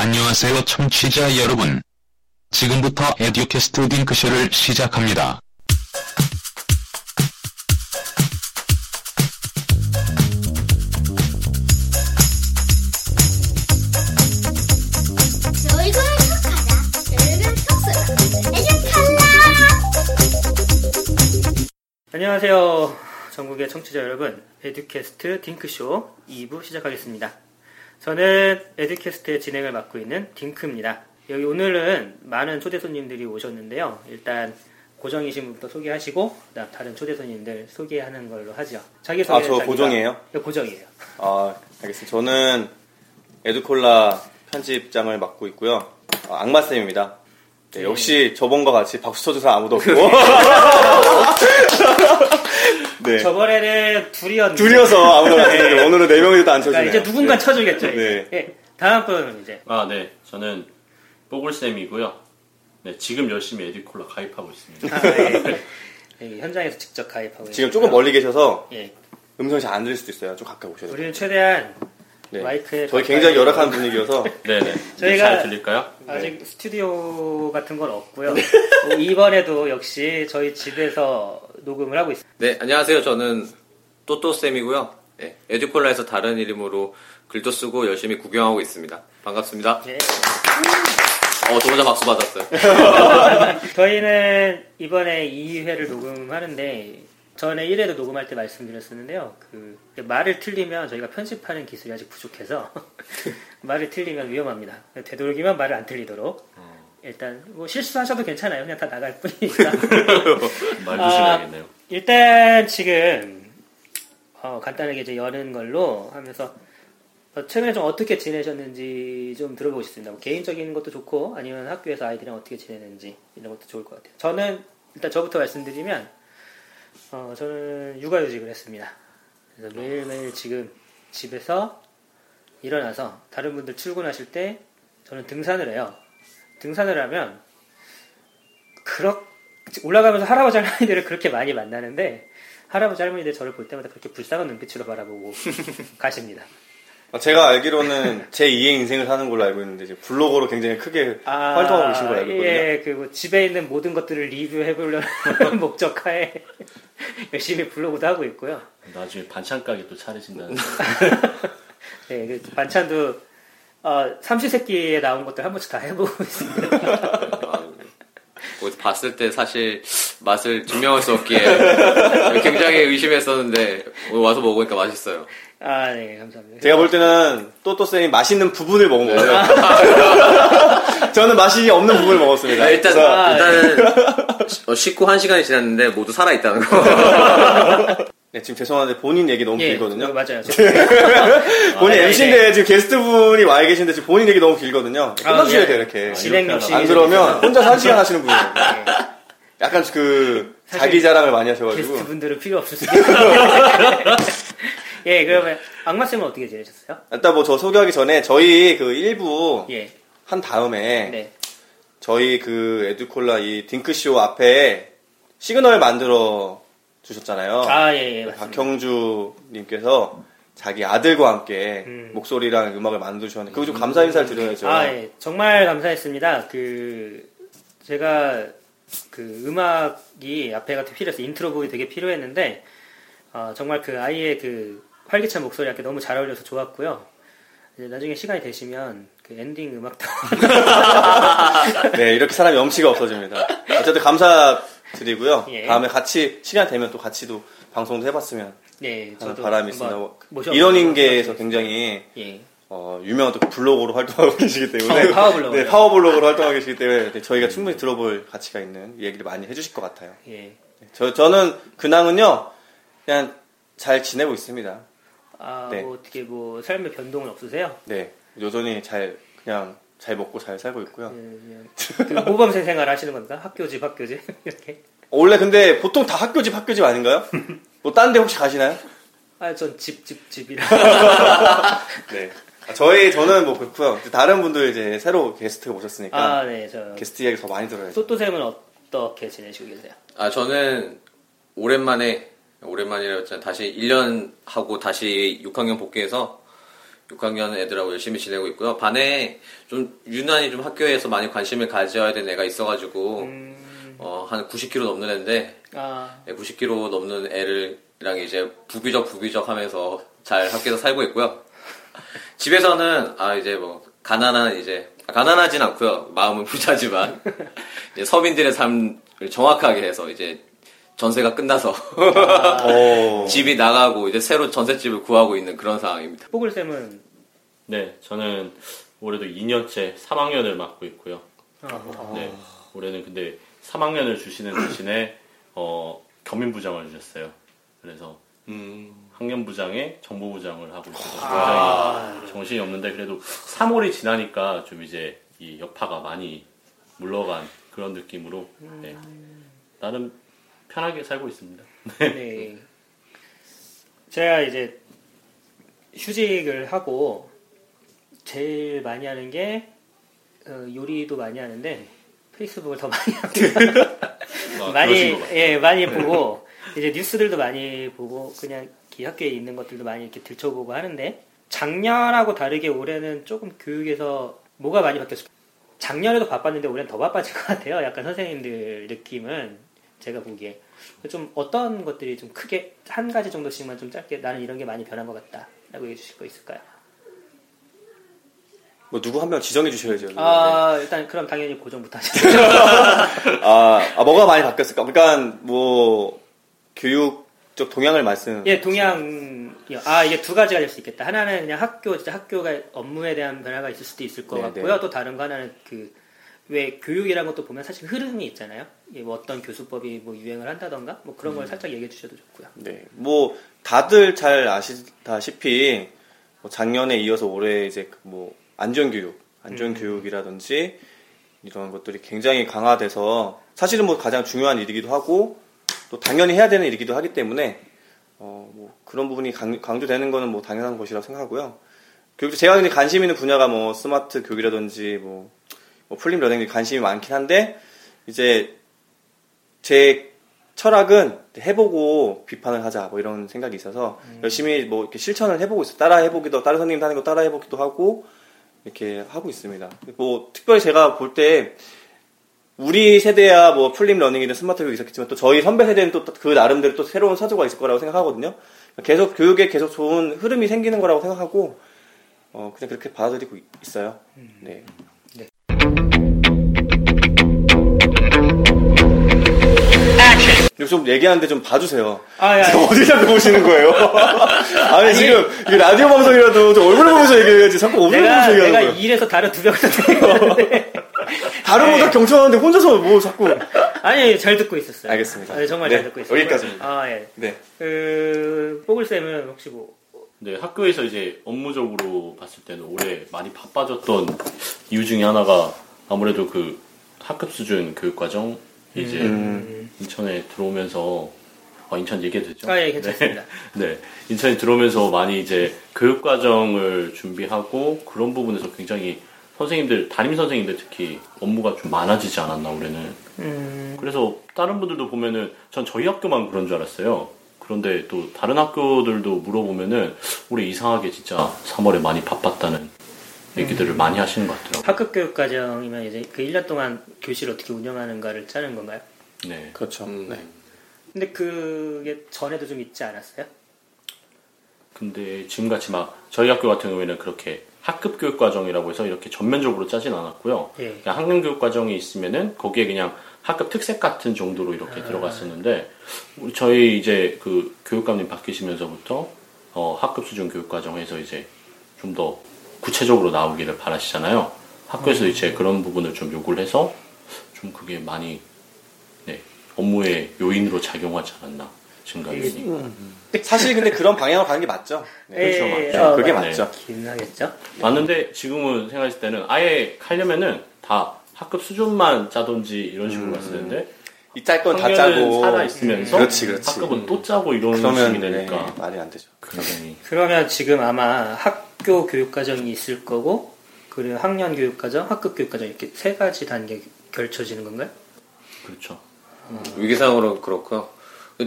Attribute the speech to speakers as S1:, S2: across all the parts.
S1: 안녕하세요 청취자 여러분. 지금부터 에듀캐스트 딩크쇼를 시작합니다.
S2: 애들 탈락
S3: 안녕하세요. 전국의 청취자 여러분, 에듀캐스트 딩크쇼 2부 시작하겠습니다. 저는 에듀캐스트의 진행을 맡고 있는 딩크입니다. 여기 오늘은 많은 초대 손님들이 오셨는데요. 일단 고정이신 분부터 소개하시고 그다음 다른 초대 손님들 소개하는 걸로 하죠. 자기 소개.
S4: 아, 저 고정이에요?
S3: 네, 고정이에요.
S4: 아, 알겠습니다. 저는 에듀콜라 편집장을 맡고 있고요. 아, 악마 쌤입니다. 네, 역시 저번과 같이 박수 쳐줘서 아무도 없고. 네.
S3: 저번에는 둘이었는데
S4: 둘이어서 아무도 안 쳐주고 오늘은 네 명이도 안 쳐주네요.
S3: 그러니까 이제 누군가
S4: 네.
S3: 쳐주겠죠. 이제.
S4: 네.
S3: 예, 다음 분은 이제
S5: 아, 네. 저는 뽀글쌤이고요. 네, 지금 열심히 에디콜라 가입하고 있습니다.
S3: 아, 네. 예, 현장에서 직접 가입하고
S4: 지금
S3: 있고요.
S4: 조금 멀리 계셔서
S3: 예,
S4: 음성이 잘 안 들릴 수도 있어요. 좀 가까이 오셔야 돼요.
S3: 우리는 최대한
S4: 네.
S3: 마이크에
S4: 저희 굉장히 열악한 분위기여서
S5: 네네.
S3: 저희가-
S5: 잘 들릴까요?
S3: 아직 스튜디오 같은 건 없고요. 뭐 이번에도 역시 저희 집에서 녹음을 하고 있습니다.
S6: 네, 안녕하세요. 저는 또또쌤이고요. 네, 에듀콜라에서 다른 이름으로 글도 쓰고 열심히 구경하고 있습니다. 반갑습니다.
S3: 네.
S6: 어, 저 혼자 박수 받았어요.
S3: 저희는 이번에 2회를 녹음하는데 전에 1회도 녹음할 때 말씀드렸었는데요. 그 말을 틀리면 저희가 편집하는 기술이 아직 부족해서 말을 틀리면 위험합니다. 되도록이면 말을 안 틀리도록 일단 뭐 실수하셔도 괜찮아요. 그냥 다 나갈 뿐이니까.
S5: 말 조심해야겠네요.
S3: 일단 지금 어, 간단하게 이제 여는 걸로 하면서 어, 최근에 좀 어떻게 지내셨는지 좀 들어보고 싶습니다. 뭐 개인적인 것도 좋고 아니면 학교에서 아이들이랑 어떻게 지내는지 이런 것도 좋을 것 같아요. 저는 일단 저부터 말씀드리면 어, 저는 육아휴직을 했습니다. 그래서 매일매일 지금 집에서 일어나서 다른 분들 출근하실 때 저는 등산을 해요. 등산을 하면 그렇 올라가면서 할아버지 할머니들을 그렇게 많이 만나는데 할아버지 할머니들 저를 볼 때마다 그렇게 불쌍한 눈빛으로 바라보고 가십니다.
S4: 아, 제가 알기로는 제 2의 인생을 사는 걸로 알고 있는데 이제 블로거로 굉장히 크게 활동하고 계신 걸로 알고 있거든요.
S3: 예, 그 뭐 집에 있는 모든 것들을 리뷰해 보려는 목적하에 열심히 블로그도 하고 있고요.
S5: 나중에 반찬 가게 또 차리신다는.
S3: 예, 그 반찬도 어, 삼시세끼에 나온 것들 한 번씩 다 해보고 있습니다.
S6: 봤을 때 사실 맛을 증명할 수 없기에 굉장히 의심했었는데 오늘 와서 먹으니까 맛있어요.
S3: 아, 네, 감사합니다.
S4: 제가 볼 때는 또또쌤이 맛있는 부분을 먹은 거예요. 저는 맛이 없는 부분을 먹었습니다.
S6: 아, 일단,
S3: 아,
S6: 일단은 어, 씻고 한 시간이 지났는데 모두 살아있다는 거.
S4: 네, 지금 죄송한데 본인 얘기 너무
S3: 예,
S4: 길거든요.
S3: 그거 맞아요.
S4: 본인
S3: 아, 네,
S4: MC인데 지금 게스트분이 와 계신데 지금 본인 얘기 너무 길거든요. 끝내주셔야
S3: 예.
S4: 돼요, 이렇게.
S3: 진행
S5: 이렇게
S3: 욕심이 안좀
S4: 그러면
S3: 있어서.
S4: 혼자서 한 시간 하시는 분이에요.
S3: 예.
S4: 약간 그 자기 자랑을 많이 하셔가지고.
S3: 게스트 분들은 필요 없으시죠? 예, 그러면 악마 쌤은 어떻게 지내셨어요?
S4: 일단 뭐 저 소개하기 전에 저희 그 1부
S3: 예,
S4: 한 다음에
S3: 네,
S4: 저희 그 에듀콜라 이 딩크쇼 앞에 시그널 만들어 주셨잖아요.
S3: 아, 예, 예.
S4: 박형주님께서 자기 아들과 함께
S3: 음.
S4: 목소리랑 음악을 만들어주셨는데 그거 좀 감사 인사를 드려야죠.
S3: 아, 예, 정말 감사했습니다. 그 제가 그 음악이 앞에가 되게 필요해서 인트로 곡이 되게 필요했는데 어, 정말 그 아이의 그 활기찬 목소리와 함께 너무 잘 어울려서 좋았고요. 나중에 시간이 되시면 그 엔딩 음악도
S4: 네, 이렇게 사람이 염치가 없어집니다. 어쨌든 감사 드리고요.
S3: 예.
S4: 다음에 같이 시간 되면 또 같이도 방송도 해봤으면
S3: 네,
S4: 하는
S3: 저도
S4: 바람이 있습니다. 이런인계에서 굉장히
S3: 예,
S4: 어, 유명한 또 블로거로 활동하고 계시기 때문에
S3: 파워- 파워블로거.
S4: 네, 파워블로거로 활동하고 계시기 때문에 네, 저희가 충분히 들어볼 가치가 있는 얘기를 많이 해주실 것 같아요.
S3: 예.
S4: 저, 저는 근황은요 그냥 잘 지내고 있습니다.
S3: 아,
S4: 네.
S3: 뭐 어떻게 뭐 삶의 변동은 없으세요?
S4: 네, 여전히 잘 그냥 잘 먹고 잘 살고 있고요.
S3: 예, 예. 그 모범생 생활 하시는 겁니까? 학교 집, 학교 집 이렇게.
S4: 원래 근데 보통 다 학교 집 학교 집 아닌가요? 뭐 딴 데 혹시 가시나요?
S3: 아, 전 집, 집, 집이라.
S4: 네. 아, 저희 저는 뭐 그렇고요. 다른 분들 이제 새로 게스트가 오셨으니까
S3: 아, 네, 저
S4: 게스트 이야기 더 많이 들어야죠.
S3: 소또쌤은 어떻게 지내시고 계세요?
S6: 아, 저는 오랜만에, 오랜만이라 했잖아요. 다시 1년 하고 다시 6학년 복귀해서 6학년 애들하고 열심히 지내고 있고요. 반에 좀 유난히 좀 학교에서 많이 관심을 가져야 되는 애가 있어가지고
S3: 음,
S6: 어, 한 90kg 넘는 애인데
S3: 아,
S6: 90kg 넘는 애를랑 이제 부비적 부비적 하면서 잘 학교에서 살고 있고요. 집에서는 아 이제 뭐 가난한 이제 아, 가난하진 않고요. 마음은 부자지만 이제 서민들의 삶을 정확하게 해서 이제 전세가 끝나서
S4: 어.
S6: 집이 나가고 이제 새로 전셋집을 구하고 있는 그런 상황입니다.
S3: 뽀글 쌤은
S5: 네, 저는 올해도 2년째 3학년을 맡고 있고요.
S3: 어,
S5: 네, 올해는 근데 3학년을 주시는 대신에 어, 겸임부장을 주셨어요. 그래서
S4: 음.
S5: 학년부장에 정보부장을 하고 있어서
S3: 아.
S5: 굉장히 정신이 없는데 그래도 3월이 지나니까 좀 이제 이 여파가 많이 물러간 그런 느낌으로 네, 나름 편하게 살고 있습니다.
S3: 네. 제가 이제 휴직을 하고 제일 많이 하는 게 어, 요리도 많이 하는데 페이스북을 더 많이 합니다.
S5: 아,
S3: 많이. 예 많이 보고 이제 뉴스들도 많이 보고 그냥 이 학교에 있는 것들도 많이 이렇게 들춰보고 하는데 작년하고 다르게 올해는 조금 교육에서 뭐가 많이 바뀌었을까? 작년에도 바빴는데 올해는 더 바빠진 것 같아요. 약간 선생님들 느낌은 제가 보기에 좀 어떤 것들이 좀 크게 한 가지 정도씩만 좀 짧게 나는 이런 게 많이 변한 것 같다라고 얘기해 주실 거 있을까요?
S4: 뭐 누구 한 명 지정해 주셔야죠.
S3: 아 일단 그럼 당연히 고정부터 하시죠.
S4: 아, 아, 뭐가 많이 바뀌었을까? 그러니까 뭐 교육 쪽 동향을 말씀.
S3: 예, 동양 아 이게 두 가지가 될 수 있겠다. 하나는 그냥 학교 진짜 학교가 업무에 대한 변화가 있을 수도 있을 것
S4: 네,
S3: 같고요.
S4: 네.
S3: 또 다른 거 하나는 그 왜 교육이라는 것도 보면 사실 흐름이 있잖아요. 이게 뭐 어떤 교수법이 뭐 유행을 한다던가 뭐 그런
S4: 음.
S3: 걸 살짝 얘기해 주셔도 좋고요.
S4: 네, 뭐 다들 잘 아시다시피 뭐 작년에 이어서 올해 이제 그뭐 안전 교육, 안전 교육이라든지 이런 것들이 굉장히 강화돼서 사실은 뭐 가장 중요한 일이기도 하고 또 당연히 해야 되는 일이기도 하기 때문에 어, 뭐 그런 부분이 강, 강조되는 거는 뭐 당연한 것이라고 생각하고요. 교육 제가 근데 관심 있는 분야가 뭐 스마트 교육이라든지 뭐, 뭐 flip learning이 관심이 많긴 한데 이제 제 철학은 해보고 비판을 하자 뭐 이런 생각이 있어서 열심히 뭐 이렇게 실천을 해보고 있어요. 따라 해보기도 다른 선생님들 하는 거 따라 해보기도 하고 이렇게 하고 있습니다. 뭐 특별히 제가 볼 때 우리 세대야 뭐 flip learning이든 스마트 교육이 있었겠지만 또 저희 선배 세대는 또 그 나름대로 또 새로운 사조가 있을 거라고 생각하거든요. 계속 교육에 계속 좋은 흐름이 생기는 거라고 생각하고 어 그냥 그렇게 받아들이고 있- 있어요. 네. 좀 얘기하는데 좀 봐주세요.
S3: 아, 야,
S4: 지금 어디 자꾸 보시는 거예요? 아니, 지금 이게 라디오 방송이라도 좀 얼굴 보면서 얘기해야지. 자꾸 얼굴
S3: 내가
S4: 보면서
S3: 내가
S4: 얘기하는 거예요.
S3: 일에서 다른 두 병을 드는데
S4: 다른 보다 경청하는데 혼자서 뭐 자꾸.
S3: 아니 잘 듣고 있었어요.
S4: 알겠습니다.
S3: 아, 정말
S4: 네,
S3: 잘 듣고 있어요.
S4: 여기까지입니다.
S3: 아 예.
S4: 네.
S3: 그 뽀글 쌤은 혹시 뭐
S5: 네, 학교에서 이제 업무적으로 봤을 때는 올해 많이 바빠졌던 이유 중에 하나가 아무래도 그 학급 수준 교육 과정 이제
S4: 음.
S5: 인천에 들어오면서 어, 인천 얘기해도 되죠?
S3: 아, 예, 괜찮습니다.
S5: 네. 네. 인천에 들어오면서 많이 이제 교육과정을 준비하고 그런 부분에서 굉장히 선생님들, 담임 선생님들 특히 업무가 좀 많아지지 않았나, 올해는.
S3: 음,
S5: 그래서 다른 분들도 보면은 전 저희 학교만 그런 줄 알았어요. 그런데 또 다른 학교들도 물어보면은 올해 이상하게 진짜 3월에 많이 바빴다는 얘기들을 많이 하시는 것 같더라고요.
S3: 학급 교육 과정이면 이제 그 1년 동안 교실을 어떻게 운영하는가를 짜는 건가요?
S5: 네.
S4: 그렇죠.
S6: 음.
S4: 네.
S3: 근데 그게 전에도 좀 있지 않았어요?
S5: 근데 지금같이 막 저희 학교 같은 경우에는 그렇게 학급 교육 과정이라고 해서 이렇게 전면적으로 짜진 않았고요.
S3: 예.
S5: 그냥 학년 교육 과정이 있으면은 거기에 그냥 학급 특색 같은 정도로 이렇게 들어갔었는데 우리 저희 이제 그 교육감님 바뀌시면서부터 어, 학급 수준 교육 과정에서 이제 좀 더 구체적으로 나오기를 바라시잖아요. 학교에서 이제 그런 부분을 좀 요구를 해서 좀 그게 많이 네, 업무의 요인으로 작용하지 않았나 생각이
S4: 사실 근데 그런 방향으로 가는 게 맞죠. 네.
S5: 그렇죠,
S3: 예,
S5: 맞죠.
S3: 어,
S4: 그게
S5: 맞-
S4: 맞죠.
S3: 기능하겠죠?
S5: 맞는데 지금은 생각했을 때는 아예 하려면은 다 학급 수준만 짜든지 이런 식으로 갔을 텐데
S4: 이짤 건 다 짜고.
S5: 살아 있으면서
S4: 그렇지, 그렇지.
S5: 학급은 또 짜고 이런
S4: 그러면
S5: 식이 되니까
S4: 네, 말이 안 되죠.
S5: 굉장히
S3: 그러면 지금 아마 학 교 교육 과정이 있을 거고 그리고 학년 교육 과정, 학급 교육 과정 이렇게 세 가지 단계 결쳐지는 건가요?
S5: 그렇죠.
S6: 위기상으로 그렇고요.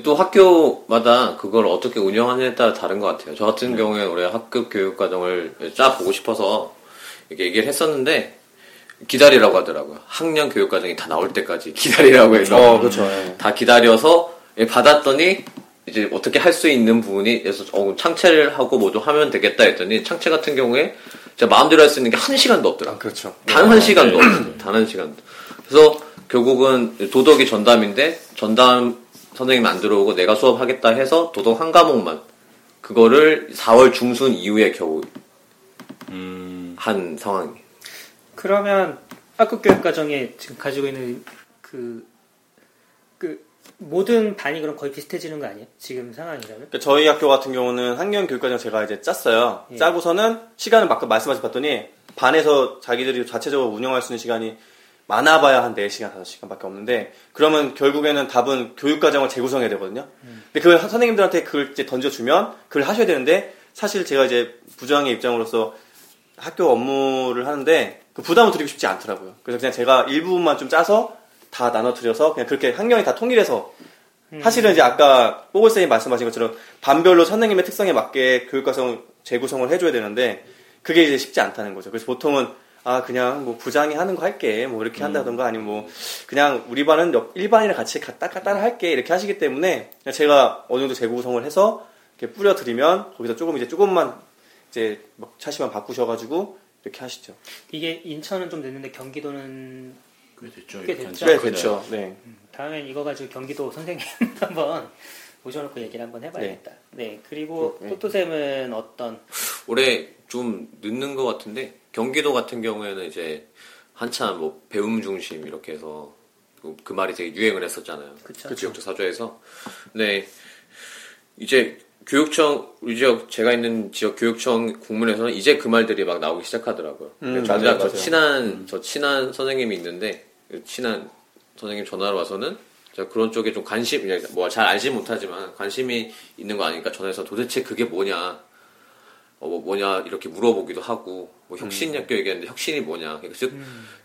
S6: 또 학교마다 그걸 어떻게 운영하느냐에 따라 다른 것 같아요. 저 같은 경우에는 올해 학급 교육 과정을 짜 보고 싶어서 이렇게 얘기를 했었는데 기다리라고 하더라고요. 학년 교육 과정이 다 나올 때까지 기다리라고 해서
S4: 어, 그렇죠. 예.
S6: 다 기다려서 예, 받았더니 이제 어떻게 할 수 있는 부분이 그래서 어, 창체를 하고 뭐도 하면 되겠다 했더니 창체 같은 경우에 제가 마음대로 할 수 있는 게 한 시간도 없더라고요.
S4: 그렇죠.
S6: 단 한 시간도 없어요. 단한 시간도. 그래서 결국은 도덕이 전담인데 전담 선생님 안 들어오고 내가 수업하겠다 해서 도덕 한 과목만 그거를 4월 중순 이후에 겨우
S5: 음,
S6: 한 상황이에요.
S3: 그러면 학급 교육 과정에 지금 가지고 있는 그, 그, 모든 반이 그럼 거의 비슷해지는 거 아니에요? 지금 상황이라면?
S4: 그러니까 저희 학교 같은 경우는 학년 교육과정 제가 이제 짰어요.
S3: 예.
S4: 짜고서는 시간을 막 말씀하신 봤더니 반에서 자기들이 자체적으로 운영할 수 있는 시간이 많아봐야 한 4시간, 5시간밖에 없는데 그러면 결국에는 답은 교육과정을 재구성해야 되거든요. 근데 그걸 선생님들한테 그걸 이제 던져주면 그걸 하셔야 되는데 사실 제가 이제 부장의 입장으로서 학교 업무를 하는데 그 부담을 드리고 싶지 않더라고요. 그래서 그냥 제가 일부분만 좀 짜서 다 나눠드려서 그냥 그렇게 학년이 다 통일해서 사실은 이제 아까 뽀글쌤이 말씀하신 것처럼 반별로 선생님의 특성에 맞게 교육과정 재구성을 해줘야 되는데 그게 이제 쉽지 않다는 거죠. 그래서 보통은 아 그냥 뭐 부장이 하는 거 할게 뭐 이렇게 한다던가 아니면 뭐 그냥 우리 반은 옆- 일반이랑 같이 따 따라 할게 이렇게 하시기 때문에 제가 어느 정도 재구성을 해서 이렇게 뿌려드리면 거기서 조금 이제 조금만 이제 막 차시만 바꾸셔가지고 이렇게 하시죠.
S3: 이게 인천은 좀 늦는데 경기도는
S5: 꽤 됐죠.
S3: 꽤 됐죠.
S4: 네. 그렇죠. 네.
S3: 다음엔 이거 가지고 경기도 선생님 한번 모셔놓고 얘기를 한번 해봐야겠다. 네, 그리고
S4: 네.
S3: 또또쌤은 어떤
S6: 올해 좀 늦는 것 같은데 경기도 같은 경우에는 이제 한참 뭐 배움 중심 이렇게 해서 그, 그 말이 되게 유행을 했었잖아요.
S3: 그쵸.
S6: 그 지역적 사조에서. 네. 이제 교육청 우리 지역 제가 있는 지역 교육청 국문에서는 이제 그 말들이 막 나오기 시작하더라고요.
S4: 음, 맞아요,
S6: 저
S4: 맞아요.
S6: 친한 저 친한 선생님이 있는데 그 친한 선생님 전화로 와서는 제가 그런 쪽에 좀 관심 뭐 잘 알지 못하지만 관심이 있는 거 아니까 전화해서 도대체 그게 뭐냐 어, 뭐 뭐냐 이렇게 물어보기도 하고 뭐 혁신학교 얘기했는데 혁신이 뭐냐 그러니까 즉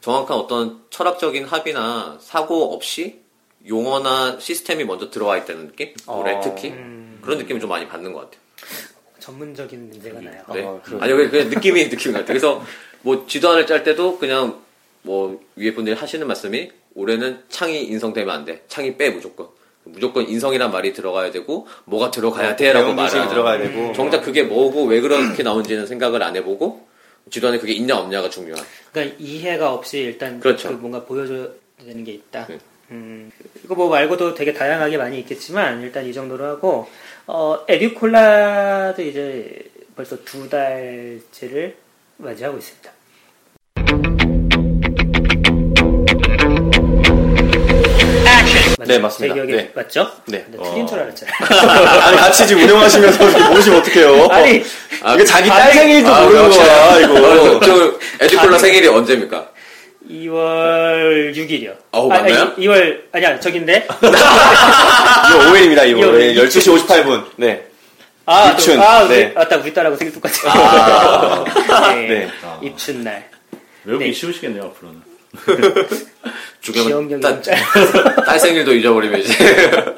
S6: 정확한 어떤 철학적인 합의나 사고 없이 용어나 시스템이 먼저 들어와 있다는 느낌 올해
S4: 어.
S6: 특히
S3: 음,
S6: 그런 느낌을 좀 많이 받는 것 같아요.
S3: 전문적인 냄새가 나요.
S6: 네.
S4: 어.
S6: 아니 그냥 느낌이 느낌 같아요. 그래서 뭐 지도안을 짤 때도 그냥 뭐 위에 분들이 하시는 말씀이 올해는 창이 인성되면 안 돼. 창이 빼 무조건. 무조건 인성이란 말이 들어가야 되고 뭐가 들어가야 돼라고
S4: 배움 중심이
S6: 말하.
S4: 들어가야 되고.
S6: 정작 그게 뭐고 왜 그렇게 나온지는 생각을 안 해보고 지도안에 그게 있냐 없냐가 중요한.
S3: 그러니까 이해가 없이 일단
S6: 그렇죠.
S3: 그 뭔가 보여줘야 되는 게 있다.
S6: 네.
S3: 음, 이거 뭐 말고도 되게 다양하게 많이 있겠지만 일단 이 정도로 하고 어, 에듀콜라도 이제 벌써 두 달째를 맞이하고 있습니다.
S4: 네, 맞습니다.
S3: 제 기억에
S4: 네.
S3: 맞죠?
S4: 네.
S3: 근데 틀린 줄 알았잖아요.
S4: 아니 같이 지금 운영하시면서 이렇게 모르시면 어떡해요?
S3: 아니
S4: 이게 자기 딸 생일도
S6: 아,
S4: 모르는
S6: 그렇죠.
S4: 거야 이거.
S6: 저 에듀콜라 생일이 언제입니까?
S3: 2월 6일이요.
S6: 어우, 맞나요?
S3: 2월 아니야 저긴데.
S4: 이거 5일입니다. 이거
S3: 2월
S4: 네, 12시 58분. 네.
S3: 아,
S4: 입춘.
S3: 또, 아,
S4: 네.
S3: 우리, 아따 우리 딸하고 생일 똑같아. 네.
S4: 네.
S5: 아.
S3: 입춘 날.
S5: 외우기
S3: 네.
S5: 쉬우시겠네요 앞으로는.
S6: 주경은
S3: 기억력이
S6: 딸. 딸 생일도 잊어버리면 이제.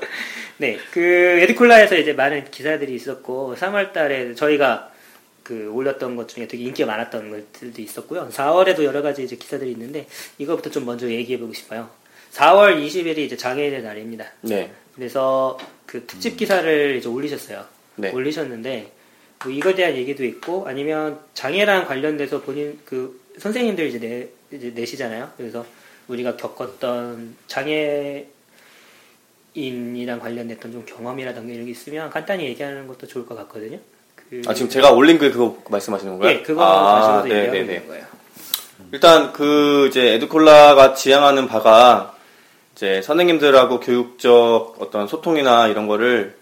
S3: 네, 그 에듀콜라에서 이제 많은 기사들이 있었고 3월달에 저희가 그 올렸던 것 중에 되게 인기가 많았던 것들도 있었고요. 4월에도 여러 가지 이제 기사들이 있는데 이거부터 좀 먼저 얘기해보고 싶어요. 4월 20일이 이제 장애인의 날입니다.
S4: 네.
S3: 그래서 그 특집 기사를 이제 올리셨어요.
S4: 네.
S3: 올리셨는데 뭐 이거에 대한 얘기도 있고 아니면 장애랑 관련돼서 본인 그 선생님들 이제 내 이제 내시잖아요. 그래서 우리가 겪었던 장애인이랑 관련됐던 좀 경험이라든가 이런 게 있으면 간단히 얘기하는 것도 좋을 것 같거든요. 그,
S4: 아 지금 제가 올린 글 그거 말씀하시는 건가요?
S3: 예, 그거
S4: 아, 네,
S3: 얘기하고
S4: 네,
S3: 있는
S4: 네.
S3: 거예요.
S4: 일단 그 이제 에듀콜라가 지향하는 바가 이제 선생님들하고 교육적 어떤 소통이나 이런 거를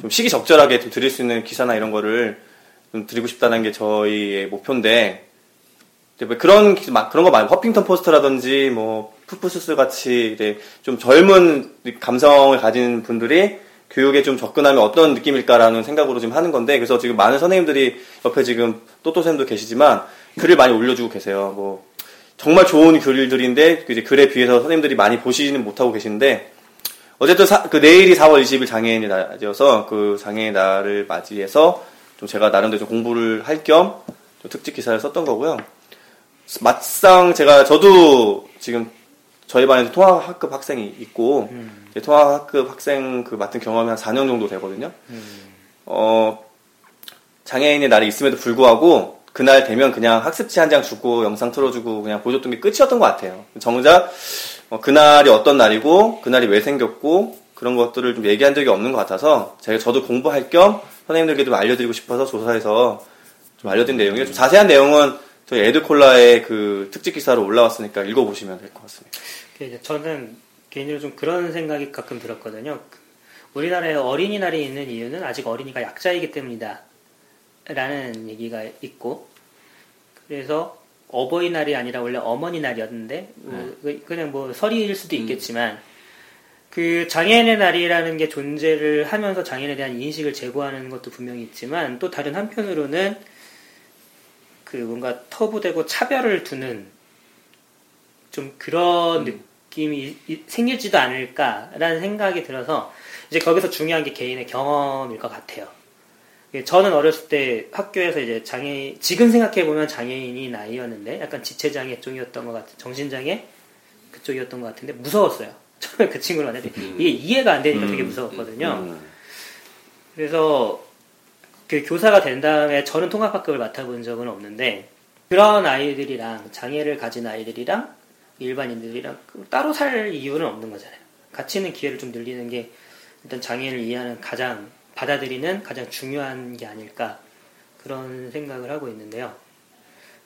S4: 좀 시기적절하게 좀 드릴 수 있는 기사나 이런 거를 좀 드리고 싶다는 게 저희의 목표인데 뭐 그런 그런 거 말고 허핑턴 포스트라든지 뭐 푸푸스스 같이 이제 좀 젊은 감성을 가진 분들이 교육에 좀 접근하면 어떤 느낌일까라는 생각으로 지금 하는 건데 그래서 지금 많은 선생님들이 옆에 지금 또또 쌤도 계시지만 글을 많이 올려주고 계세요. 뭐 정말 좋은 글들인데 그 이제 글에 비해서 선생님들이 많이 보시지는 못하고 계시는데 어쨌든 사- 그 내일이 4월 20일 장애인의 날이어서 그 장애인 날을 맞이해서 좀 제가 나름대로 좀 공부를 할 겸 특집 기사를 썼던 거고요. 막상 제가 저도 지금 저희 반에서 통합학급 학생이 있고 이제 통합학급 학생 그 맡은 경험이 한 4년 정도 되거든요. 어 장애인의 날이 있음에도 불구하고 그날 되면 그냥 학습지 한 장 주고 영상 틀어주고 그냥 보여줬던 게 끝이었던 것 같아요. 정작 어, 그날이 어떤 날이고 그날이 왜 생겼고 그런 것들을 좀 얘기한 적이 없는 것 같아서 제가 저도 공부할 겸 선생님들께 좀 알려드리고 싶어서 조사해서 좀 알려드린 내용이에요. 좀 자세한 내용은 저희 에드콜라의 그 특집 기사로 올라왔으니까 읽어보시면 될 것 같습니다.
S3: 그 이제 저는 개인적으로 좀 그런 생각이 가끔 들었거든요. 그 우리나라에 어린이날이 있는 이유는 아직 어린이가 약자이기 때문이다. 라는 얘기가 있고, 그래서 어버이날이 아니라 원래 어머니날이었는데, 뭐 그- 그냥 뭐 설일 수도 있겠지만, 그 장애인의 날이라는 게 존재를 하면서 장애인에 대한 인식을 제고하는 것도 분명히 있지만, 또 다른 한편으로는 그 뭔가 터부대고 차별을 두는 좀 그런 느낌이 이- 생길지도 않을까라는 생각이 들어서 이제 거기서 중요한 게 개인의 경험일 것 같아요. 예, 저는 어렸을 때 학교에서 이제 장애 지금 생각해 보면 장애인이 나이였는데 약간 지체장애 쪽이었던 것 같은 정신장애 그쪽이었던 것 같은데 무서웠어요. 처음에 그 친구를 만날 때 이게 이해가 안 되니까 되게 무서웠거든요. 그래서 그 교사가 된 다음에 저는 통합학급을 맡아본 적은 없는데 그런 아이들이랑 장애를 가진 아이들이랑 일반인들이랑 따로 살 이유는 없는 거잖아요. 같이 있는 기회를 좀 늘리는 게 일단 장애를 이해하는 가장 받아들이는 가장 중요한 게 아닐까 그런 생각을 하고 있는데요.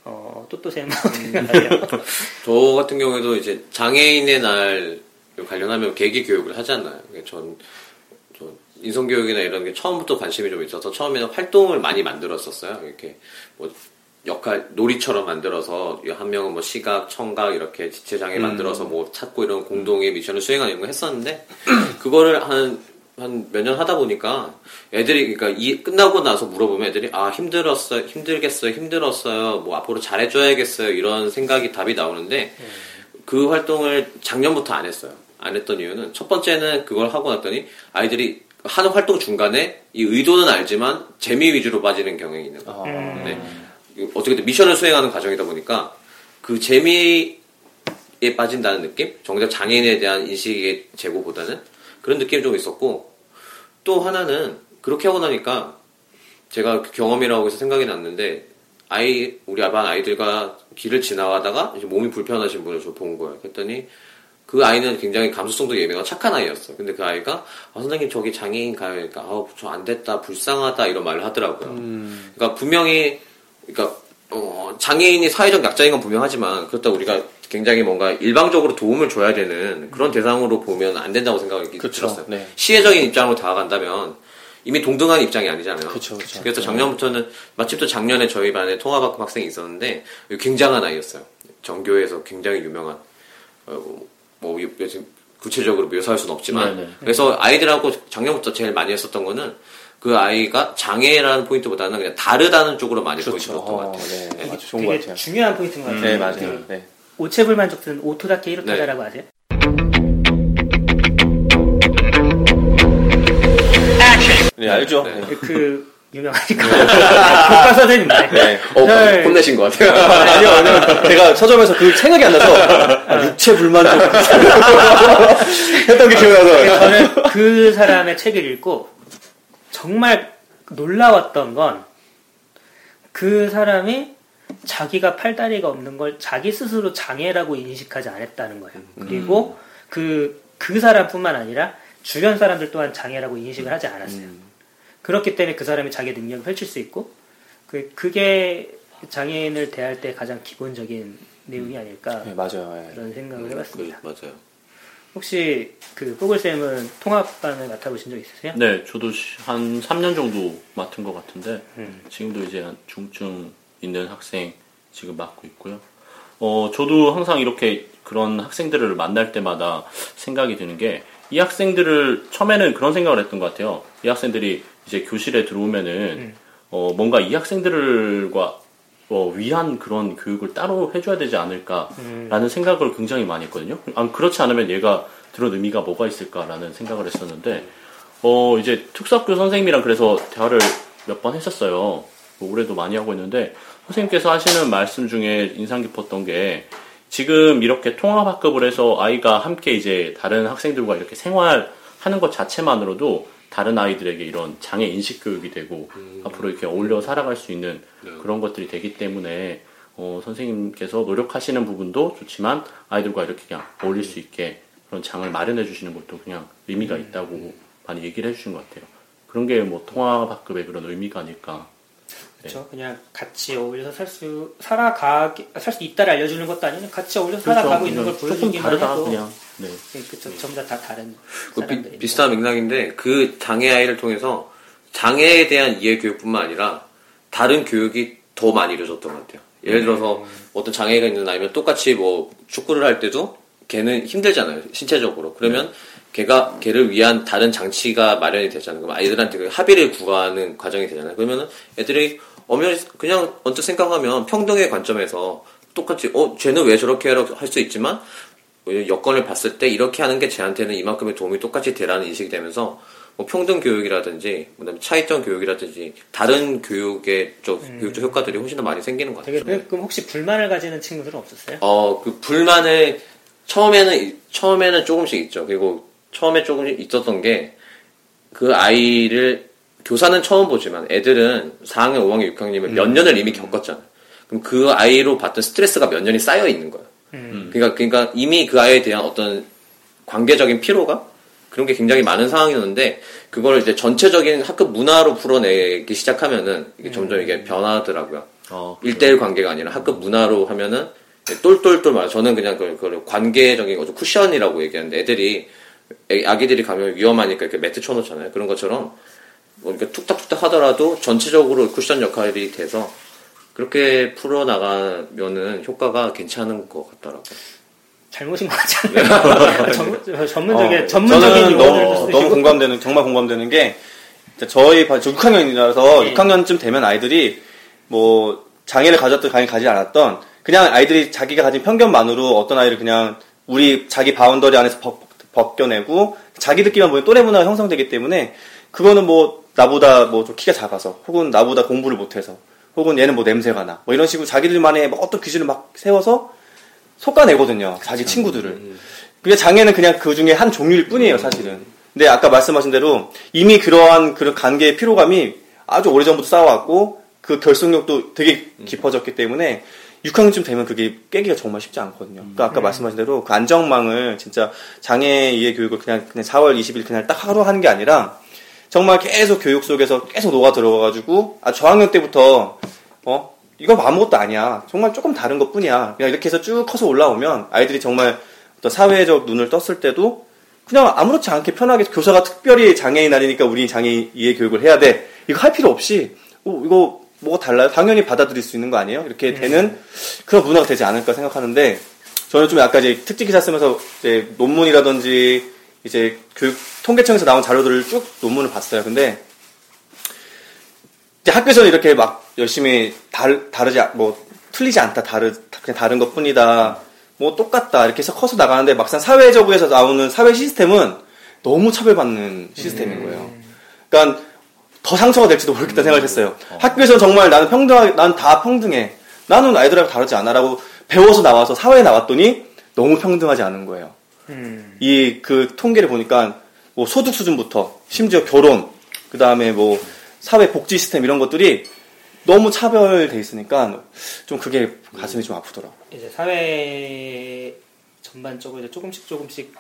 S3: 어, 또또쌤 생각하세요?
S6: 저 같은 경우에도 이제 장애인의 날 관련하면 계기 교육을 하잖아요. 그게 전, 저 인성교육이나 이런 게 처음부터 관심이 좀 있어서 처음에는 활동을 많이 만들었었어요. 이렇게 뭐 역할 놀이처럼 만들어서 한 명은 뭐 시각, 청각 이렇게 지체장애 만들어서 뭐 찾고 이런 공동의 미션을 수행하는 이런 거 했었는데 그거를 한 한 몇 년 하다 보니까 애들이 그러니까 이 끝나고 나서 물어보면 애들이 아 힘들었어요, 힘들겠어요, 힘들었어요, 뭐 앞으로 잘해줘야겠어요 이런 생각이 답이 나오는데 그 활동을 작년부터 안 했어요. 안 했던 이유는 첫 번째는 그걸 하고 났더니 아이들이 하는 활동 중간에 이 의도는 알지만 재미 위주로 빠지는 경향이 있는 거예요.
S3: 음.
S6: 네. 어떻게든 미션을 수행하는 과정이다 보니까 그 재미에 빠진다는 느낌? 정작 장애인에 대한 인식의 제고보다는 그런 느낌이 좀 있었고 또 하나는 그렇게 하고 나니까 제가 그 경험이라고 해서 생각이 났는데 아이 우리 반 아이들과 길을 지나가다가 이제 몸이 불편하신 분을 저 본 거예요. 그랬더니 그 아이는 굉장히 감수성도 예민하고 착한 아이였어. 근데 그 아이가 아, 선생님 저기 장애인 가요. 그러니까 아우 저안 됐다 불쌍하다 이런 말을 하더라고요. 그러니까 분명히 그러니까 어, 장애인이 사회적 약자인 건 분명하지만 그렇다고 우리가 굉장히 뭔가 일방적으로 도움을 줘야 되는 그런 대상으로 보면 안 된다고 생각이
S4: 그쵸,
S6: 들었어요.
S4: 네.
S6: 시혜적인 입장으로 다가간다면 이미 동등한 입장이 아니잖아요.
S4: 그쵸, 그쵸.
S6: 래서 작년부터는 마침 또 작년에 저희 반에 통합학급 학생이 있었는데 굉장한 아이였어요. 전교에서 굉장히 유명한 어, 뭐 요즘 구체적으로 묘사할 수는 없지만
S5: 네네.
S6: 그래서 아이들하고 작년부터 제일 많이 했었던 거는 그 아이가 장애라는 포인트보다는 그냥 다르다는 쪽으로 많이
S4: 그렇죠.
S6: 줬던 것
S4: 어,
S6: 같아요.
S4: 네. 아주 좋은 것
S3: 되게
S4: 같아요.
S3: 중요한 포인트인 것 같아요.
S4: 네, 맞아요. 네.
S3: 오체불 만족들은 오토다케 이로타다라고 아세요?
S4: 네, 알죠.
S6: 네.
S4: 네.
S3: 그 유명하니까 교과 선생님인데
S4: 네.
S6: 어,
S3: 네.
S6: 혼내신 것 같아요.
S4: 아니요, 아니요. 제가 서점에서 그 생각이 안 나서 아, 육체 불만족 했던 게 기억나서
S3: 저는 그 사람의 책을 읽고 정말 놀라웠던 건 그 사람이 자기가 팔다리가 없는 걸 자기 스스로 장애라고 인식하지 않았다는 거예요. 그리고 그, 그 사람뿐만 아니라 주변 사람들 또한 장애라고 인식을 하지 않았어요. 그렇기 때문에 그 사람이 자기 능력을 펼칠 수 있고, 그, 그게 장애인을 대할 때 가장 기본적인 내용이 아닐까
S4: 네, 맞아요. 네.
S3: 그런 생각을 해봤습니다.
S6: 그, 맞아요.
S3: 혹시 그 뽀글쌤은 통합반을 맡아보신 적 있으세요?
S5: 네, 저도 시- 한 3년 정도 맡은 것 같은데
S3: 음.
S5: 지금도 이제 한 중증 있는 학생 지금 맡고 있고요. 어, 저도 항상 이렇게 그런 학생들을 만날 때마다 생각이 드는 게 이 학생들을 처음에는 그런 생각을 했던 것 같아요. 이 학생들이 이제 교실에 들어오면은
S3: 음.
S5: 어, 뭔가 이 학생들과 어, 위한 그런 교육을 따로 해줘야 되지 않을까라는
S3: 음.
S5: 생각을 굉장히 많이 했거든요. 아, 그렇지 않으면 얘가 들은 의미가 뭐가 있을까라는 생각을 했었는데 어 이제 특수학교 선생님이랑 그래서 대화를 몇 번 했었어요. 뭐 올해도 많이 하고 있는데 선생님께서 하시는 말씀 중에 인상 깊었던 게 지금 이렇게 통합학급을 해서 아이가 함께 이제 다른 학생들과 이렇게 생활하는 것 자체만으로도 다른 아이들에게 이런 장애 인식 교육이 되고 앞으로 이렇게 어울려 살아갈 수 있는 그런 것들이 되기 때문에 어, 선생님께서 노력하시는 부분도 좋지만 아이들과 이렇게 그냥 어울릴 수 있게 그런 장을 마련해 주시는 것도 그냥 의미가 있다고 많이 얘기를 해주신 것 같아요. 그런 게 뭐 통합학급의 그런 의미가 아닐까.
S3: 그렇죠. 그냥 같이 어울려서 살 수 살아가 살 수 있다를 알려주는 것도 아니고 같이 어울려서
S5: 그렇죠.
S3: 살아가고 있는 걸 보여주기만
S5: 다르다
S3: 해도
S5: 그냥. 네.
S3: 그렇죠. 전부 다, 다 다른
S6: 그 비, 비슷한 맥락인데 그 장애 아이를 통해서 장애에 대한 이해 교육뿐만 아니라 다른 교육이 더 많이 이루어졌던 것 같아요. 예를 들어서 어떤 장애가 있는 아이면 똑같이 뭐 축구를 할 때도 걔는 힘들잖아요. 신체적으로. 그러면 걔가 걔를 위한 다른 장치가 마련이 되잖아요. 그럼 아이들한테 그 합의를 구하는 과정이 되잖아요. 그러면은 애들이 엄연히 그냥 언뜻 생각하면 평등의 관점에서 똑같이 어 쟤는 왜 저렇게 할 수 있지만 여건을 봤을 때 이렇게 하는 게 쟤한테는 이만큼의 도움이 똑같이 되라는 인식이 되면서 뭐 평등 교육이라든지 그다음에 차이점 교육이라든지 다른 교육의 쪽 교육적 효과들이 훨씬 더 많이 생기는 것 같아요.
S3: 되게 그럼 혹시 불만을 가지는 친구들은 없었어요?
S6: 어, 그 불만을 처음에는 처음에는 조금씩 있죠. 그리고 처음에 조금씩 있었던 게 그 아이를 교사는 처음 보지만 애들은 4학년, 5학년, 6학년이면 몇 년을 이미 겪었잖아요. 그럼 그 아이로 받던 스트레스가 몇 년이 쌓여 있는 거예요. 그러니까 그러니까 이미 그 아이에 대한 어떤 관계적인 피로가 그런 게 굉장히 많은 상황이었는데 그걸 이제 전체적인 학급 문화로 풀어내기 시작하면은 이게 점점 이게 변하더라고요.
S5: 어,
S6: 일대일 관계가 아니라 학급 문화로 하면은 똘똘똘 말 저는 그냥 그, 그 관계적인 거죠. 쿠션이라고 얘기하는데 애들이 애- 아기들이 가면 위험하니까 이렇게 매트 쳐놓잖아요. 그런 것처럼 뭐 이렇게 툭탁툭탁 하더라도 전체적으로 쿠션 역할이 돼서 그렇게 풀어나가면은 효과가 괜찮은 것 같더라고요.
S3: 잘못인 것 같잖아요. 전문, 전문적인
S4: 어,
S3: 전문적인
S4: 너무. 너무 공감되는 정말 공감되는 게 저희 반, 저 6학년이라서
S3: 네.
S4: 6학년쯤 되면 아이들이 뭐 장애를 가졌든 장애 가지 않았던 그냥 아이들이 자기가 가진 편견만으로 어떤 아이를 그냥 우리 자기 boundary 안에서 벗, 벗겨내고 자기들끼리만 보면 또래 문화가 형성되기 때문에 그거는 뭐 나보다 뭐 좀 키가 작아서 혹은 나보다 공부를 못해서 혹은 얘는 뭐 냄새가 나 뭐 이런 식으로 자기들만의 뭐 어떤 기준을 막 세워서 솎아내거든요 자기 친구들을. 그게 장애는 그냥 그 중에 한 종류일 뿐이에요, 사실은. 근데 아까 말씀하신 대로 이미 그러한 그런 관계의 피로감이 아주 오래전부터 쌓아왔고 그 결속력도 되게 깊어졌기 때문에 6학년쯤 되면 그게 깨기가 정말 쉽지 않거든요. 그러니까 아까 말씀하신 대로 그 안정망을 진짜 장애 이해 교육을 그냥, 그냥 4월 20일 그냥 딱 하루 하는 게 아니라 정말 계속 교육 속에서 계속 녹아 들어가가지고 아 저학년 때부터 어 이거 아무것도 아니야. 정말 조금 다른 것 뿐이야. 그냥 이렇게 해서 쭉 커서 올라오면 아이들이 정말 어떤 사회적 눈을 떴을 때도 그냥 아무렇지 않게 편하게 교사가 특별히 장애인 아니니까 우리 장애 이해 교육을 해야 돼. 이거 할 필요 없이 어, 이거 뭐가 달라요? 당연히 받아들일 수 있는 거 아니에요? 이렇게 되는 그런 문화가 되지 않을까 생각하는데 저는 좀 약간 이제 특집 기사 쓰면서 이제 논문이라든지 이제 교육 통계청에서 나온 자료들을 쭉 논문을 봤어요. 근데 이제 학교에서는 이렇게 막 열심히 다르, 다르지 않- 뭐 틀리지 않다 다르 그냥 다른 것뿐이다 뭐 똑같다 이렇게 해서 커서 나가는데 막상 사회적으로서 나오는 사회 시스템은 너무 차별받는 시스템인 거예요. 그러니까 더 상처가 될지도 모르겠다 생각을 했어요. 학교에서 정말 나는 평등하게 난 다 평등해. 나는 아이들하고 다르지 않아라고 배워서 나와서 사회에 나왔더니 너무 평등하지 않은 거예요.
S3: 음,
S4: 이그 통계를 보니까 뭐 소득 수준부터 심지어 결혼 그 다음에 뭐 사회 복지 시스템 이런 것들이 너무 차별돼 있으니까 좀 그게 가슴이 좀 아프더라고.
S3: 이제 사회 전반적으로 이제 조금씩 조금씩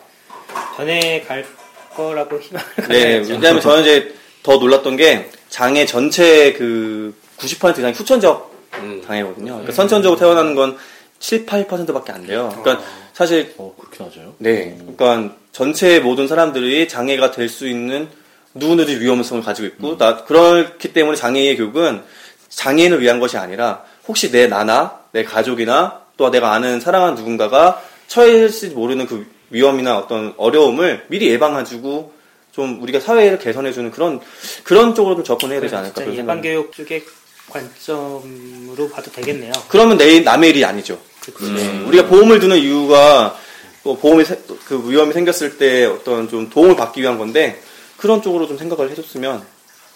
S3: 변해갈 거라고 희망을
S4: 네. 왜냐하면 저는 이제 더 놀랐던 게 장애 전체 그 90% 이상이 후천적
S6: 음.
S4: 장애거든요. 그러니까 선천적으로 태어나는 건 7, 8%밖에 안 돼요. 그러니까 사실
S5: 어 그렇게 낮아요?
S4: 네, 그러니까 전체 모든 사람들이 장애가 될 수 있는 누구든지 위험성을 가지고 있고 나 그렇기 때문에 장애의 교육은 장애인을 위한 것이 아니라 혹시 내 나나 내 가족이나 또 내가 아는 사랑하는 누군가가 처해질지 모르는 그 위험이나 어떤 어려움을 미리 예방해주고 좀 우리가 사회를 개선해주는 그런 그런 쪽으로 좀 접근해야 되지 않을까 생각이
S3: 교육 쪽의 관점으로 봐도 되겠네요.
S4: 그러면 내 남의 일이 아니죠.
S3: 그치.
S4: 네, 우리가 보험을 드는 이유가 또 보험이 세- 그 위험이 생겼을 때 어떤 좀 도움을 받기 위한 건데 그런 쪽으로 좀 생각을 해줬으면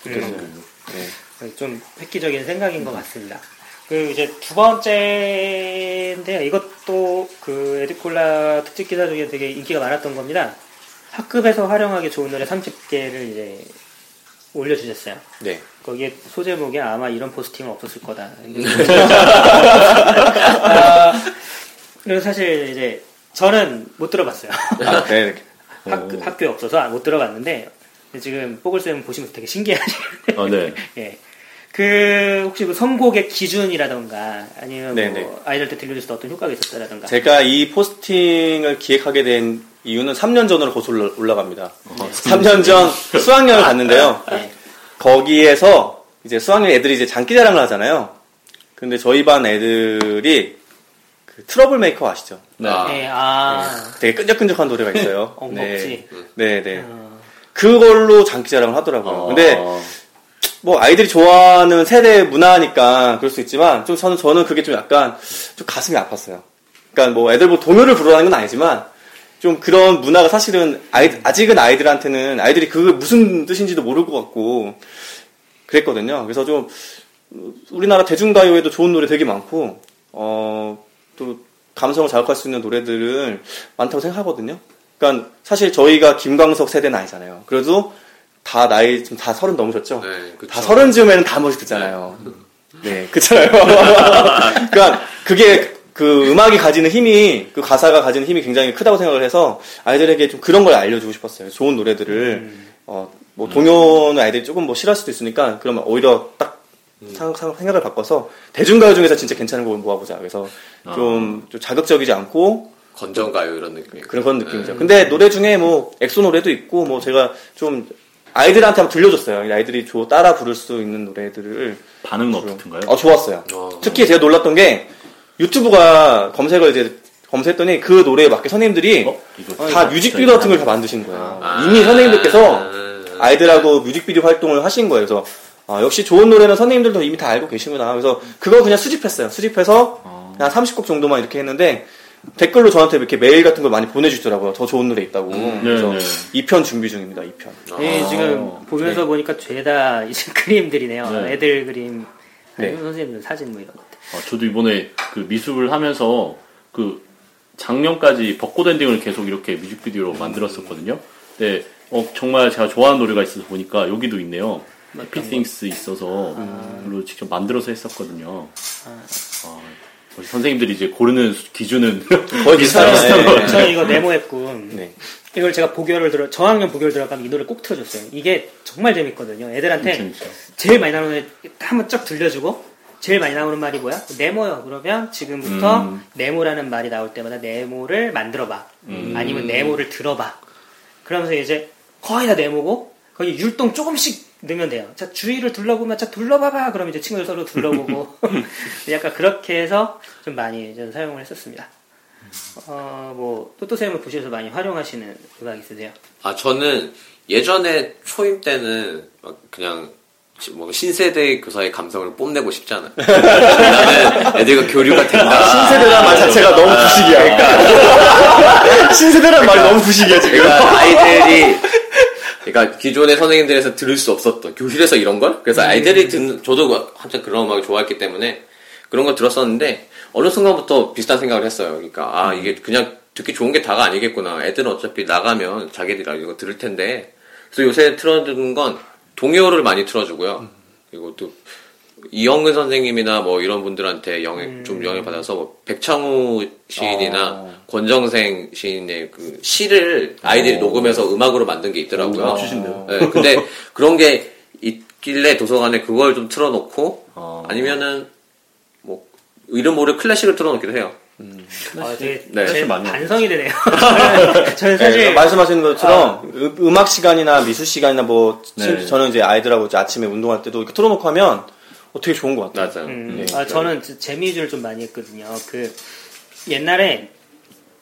S4: 좋겠어요. 네.
S3: 좀 획기적인 생각인 것 같습니다. 그리고 이제 두 번째인데요. 이것도 그 에드콜라 특집 기사 중에 되게 인기가 많았던 겁니다. 학급에서 활용하기 좋은 노래 30개를 이제 올려주셨어요.
S4: 네.
S3: 거기에 소제목에 아마 이런 포스팅은 없었을 거다. 아, 그리고 사실 이제 저는 못 들어봤어요.
S4: 아, 네.
S3: 학, 학교에 없어서 못 들어봤는데 지금 뽀글쌤 보시면서 되게 신기하시네요.
S5: 아, 네.
S3: 예. 그 혹시 그 선곡의 기준이라던가 아니면. 뭐 아이들한테 들려줬을 때 어떤 효과가 있었다라던가
S4: 제가 이 포스팅을 기획하게 된 이유는 3년 전으로 거슬 올라- 올라갑니다. 3년 전 수학여행을 갔는데요.
S3: 네.
S4: 거기에서 이제 수학여행 애들이 이제 장기자랑을 하잖아요. 근데 저희 반 애들이 그 트러블 메이커 아시죠?
S5: 네.
S6: 아.
S3: 네, 아,
S4: 되게 끈적끈적한 노래가 있어요.
S3: 엉겁지.
S4: 네, 네.
S3: 어,
S4: 그걸로 장기자랑을 하더라고요. 근데
S5: 어,
S4: 뭐 아이들이 좋아하는 세대 문화니까 그럴 수 있지만 좀 저는 저는 그게 좀 약간 좀 가슴이 아팠어요. 그러니까 뭐 애들 뭐 동요를 부르라는 건 아니지만 좀 그런 문화가 사실은 아이 아직은 아이들한테는 아이들이 그게 무슨 뜻인지도 모를 것 같고 그랬거든요. 그래서 좀 우리나라 대중가요에도 좋은 노래 되게 많고 어 또 감성을 자극할 수 있는 노래들을 많다고 생각하거든요. 그러니까 사실 저희가 김광석 세대는 아니잖아요. 그래도 다 나이 좀다 서른 넘으셨죠?
S6: 네, 그쵸.
S4: 다 서른쯤에는 다 멋이 듣잖아요. 네, 그렇잖아요. 그러니까 그게 그 음악이 가지는 힘이 그 가사가 가지는 힘이 굉장히 크다고 생각을 해서 아이들에게 좀 그런 걸 알려주고 싶었어요. 좋은 노래들을 어뭐 동요는 아이들이 조금 뭐 싫어할 수도 있으니까 그러면 오히려 딱 상- 상- 생각을 바꿔서 대중가요 중에서 진짜 괜찮은 곡을 모아보자. 그래서 좀, 좀 자극적이지 않고
S6: 건전가요 이런 느낌.
S4: 그런 건 느낌이죠. 근데 노래 중에 뭐 엑소 노래도 있고 뭐 제가 좀 아이들한테 한번 들려줬어요. 아이들이 조 따라 부를 수 있는 노래들을.
S5: 반응은 어떻던가요?
S4: 어 좋았어요.
S6: 어.
S4: 특히 제가 놀랐던 게 유튜브가 검색을 이제 검색했더니 그 노래에 맞게 선생님들이
S5: 어? 이거
S4: 다 뮤직비디오 같은 걸 다 만드신 거예요. 이미
S6: 아.
S4: 선생님들께서 아이들하고 뮤직비디오 활동을 하신 거예요. 그래서 아, 역시 좋은 노래는 선생님들도 이미 다 알고 계시구나. 그래서 그거 그냥 수집했어요. 수집해서 그냥 30곡 정도만 이렇게 했는데 댓글로 저한테 이렇게 메일 같은 걸 많이 보내주시더라고요. 더 좋은 노래 있다고. 그래서
S5: 네, 네.
S4: 2편 준비 중입니다. 2편.
S3: 네, 지금 보면서 보니까 죄다 이제 그림들이네요.
S5: 네.
S3: 애들 그림,
S4: 네.
S3: 선생님들 사진 뭐 이런 것 들.
S5: 어, 저도 이번에 그 미술을 하면서 그 작년까지 벚꽃 엔딩을 계속 이렇게 뮤직비디오로 만들었었거든요. 네, 어, 정말 제가 좋아하는 노래가 있어서 보니까 여기도 있네요. 해피 띵스 있어서 그걸로 직접 만들어서 했었거든요. 어, 우리 선생님들이 이제 고르는 수- 기준은
S4: 거의 비슷하네. 네.
S3: 저는 이거 네모했군.
S4: 네.
S3: 이걸 제가 보교를 들어 저학년 보교를 들어가면 이 노래 꼭 틀어줬어요. 이게 정말 재밌거든요. 애들한테
S5: 재밌죠.
S3: 제일 많이 나오는 한번 쫙 들려주고 제일 많이 나오는 말이 뭐야? 네모요. 그러면 지금부터
S5: 음.
S3: 네모라는 말이 나올 때마다 네모를 만들어봐.
S5: 음.
S3: 아니면 네모를 들어봐. 그러면서 이제 거의 다 네모고 거기 율동 조금씩 넣으면 돼요. 자 주위를 둘러보면 자 둘러봐봐. 그럼 이제 친구들 서로 둘러보고 약간 그렇게 해서 좀 많이 저는 사용을 했었습니다. 어뭐 또또쌤을 보시면서 많이 활용하시는 음악 있으세요?
S6: 아 저는 예전에 초임 때는 막 그냥 시- 뭐 신세대 교사의 감성을 뽐내고 싶잖아. 나는 애들과 교류가 된다.
S4: 신세대란 말 자체가 너무 부식이야. 그러니까. 신세대란 말이 너무 부식이야, 지금.
S6: 그러니까 아이들이 그러니까 기존의 선생님들에서 들을 수 없었던 교실에서 이런 걸 그래서 아이들이 듣는 저도 막 한참 그런 음악을 좋아했기 때문에 그런 걸 들었었는데 어느 순간부터 비슷한 생각을 했어요. 그러니까 아 이게 그냥 듣기 좋은 게 다가 아니겠구나. 애들은 어차피 나가면 자기들이 이거 들을 텐데 그래서 요새 틀어주는 건 동요를 많이 틀어주고요. 그리고 또 이영근 선생님이나 뭐 이런 분들한테 영향 좀 영향 받아서 뭐 백창우 시인이나
S4: 어.
S6: 권정생 시인의 그 시를 아이들이 녹음해서 음악으로 만든 게 있더라고요.
S5: 맞추신대요.
S6: 네, 근데 그런 게 있길래 도서관에 그걸 좀 틀어놓고
S5: 어.
S6: 아니면은 뭐 이름 모를 클래식을 틀어놓기도 해요.
S3: 아, 되게
S6: 네.
S3: 제
S5: 사실 많이
S3: 반성이 되네요. 저는, 저는
S4: 네,
S3: 사실
S4: 말씀하시는 것처럼 음, 악 시간이나 미술 시간이나 뭐 심-
S5: 네.
S4: 저는 이제 아이들하고 이제 아침에 운동할 때도 이렇게 틀어놓고 하면 어, 되게 좋은 것 같아요.
S6: 맞아요.
S3: 음,
S4: 네.
S3: 아, 저는 지- 재미 위주를 좀 많이 했거든요. 그 옛날에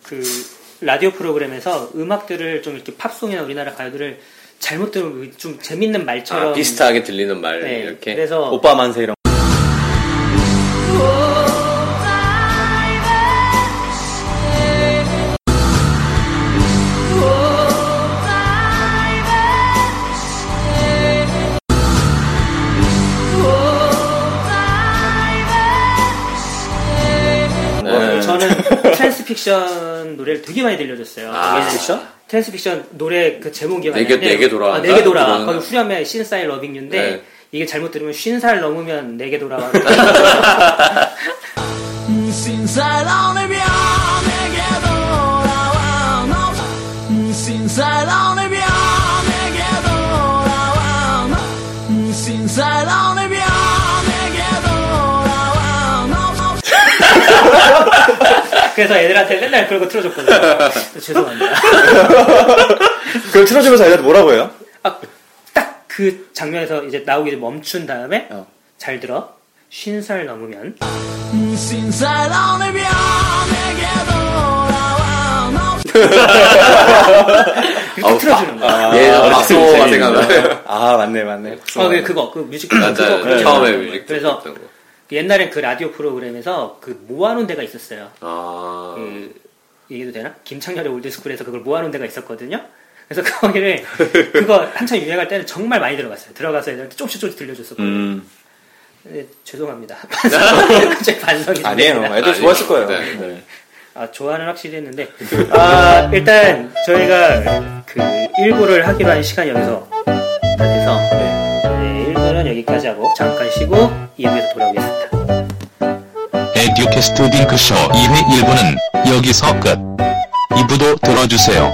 S3: 그 라디오 프로그램에서 음악들을 좀 이렇게 팝송이나 우리나라 가요들을 잘못 들으면 좀 재밌는 말처럼
S6: 아, 비슷하게 들리는 말
S3: 네,
S6: 이렇게.
S3: 그래서
S4: 오빠 만세 이런.
S3: 텐스픽션 노래를 되게 많이 들려줬어요.
S6: 아,
S4: 텐스픽션?
S3: 텐스픽션 노래 그 제목이
S6: 네개 네개 돌아.
S3: 아, 네개 돌아. 거기 후렴에 신사의 러빙유인데
S6: 네.
S3: 이게 잘못 들으면 신살 넘으면 네개 돌아.
S7: 신살 넘으면 네개 돌아와. 신살
S3: 그래서 애들한테 맨날 그런 거 틀어줬거든요. 죄송합니다.
S4: 그걸 틀어주면서 애들한테 뭐라고 해요?
S3: 아, 딱 그 장면에서 이제 나오기 멈춘 다음에
S4: 어.
S3: 잘 들어. 쉰살 넘으면
S7: 쉰살 넘으면 내게 돌아와
S3: 이렇게 틀어주는 거야.
S6: 아, 예,
S4: 아,
S6: 박수가 생각나.
S4: 아 맞네 맞네.
S3: 아, 그 그거 그 뮤직비디오
S6: 맞아요.
S3: 그거
S6: 처음에 뮤직비디오
S3: 그래서
S6: 했던 거.
S3: 옛날에 그 라디오 프로그램에서 그 모아놓은 데가 있었어요.
S6: 아.
S3: 그 얘기도 되나? 김창렬의 올드스쿨에서 그걸 모아놓은 데가 있었거든요. 그래서 거기를 그거 한참 유행할 때는 정말 많이 들어갔어요. 들어가서 애들한테 조금씩 조금씩 들려줬었거든요.
S4: 음
S3: 네, 죄송합니다. 갑자기 반성이
S4: 아니에요. 애들 좋아했을 거예요.
S6: 네.
S4: 네.
S3: 아, 좋아는 확실히 했는데, 아, 일단 저희가 그 1부를 하기로 한 시간이 여기서 다 돼서, 네, 1부는 여기까지 하고 잠깐 쉬고 2부에서 돌아오겠습니다.
S1: 에듀캐스트 딩크쇼 2회 1부는 여기서 끝. 2부도 들어주세요.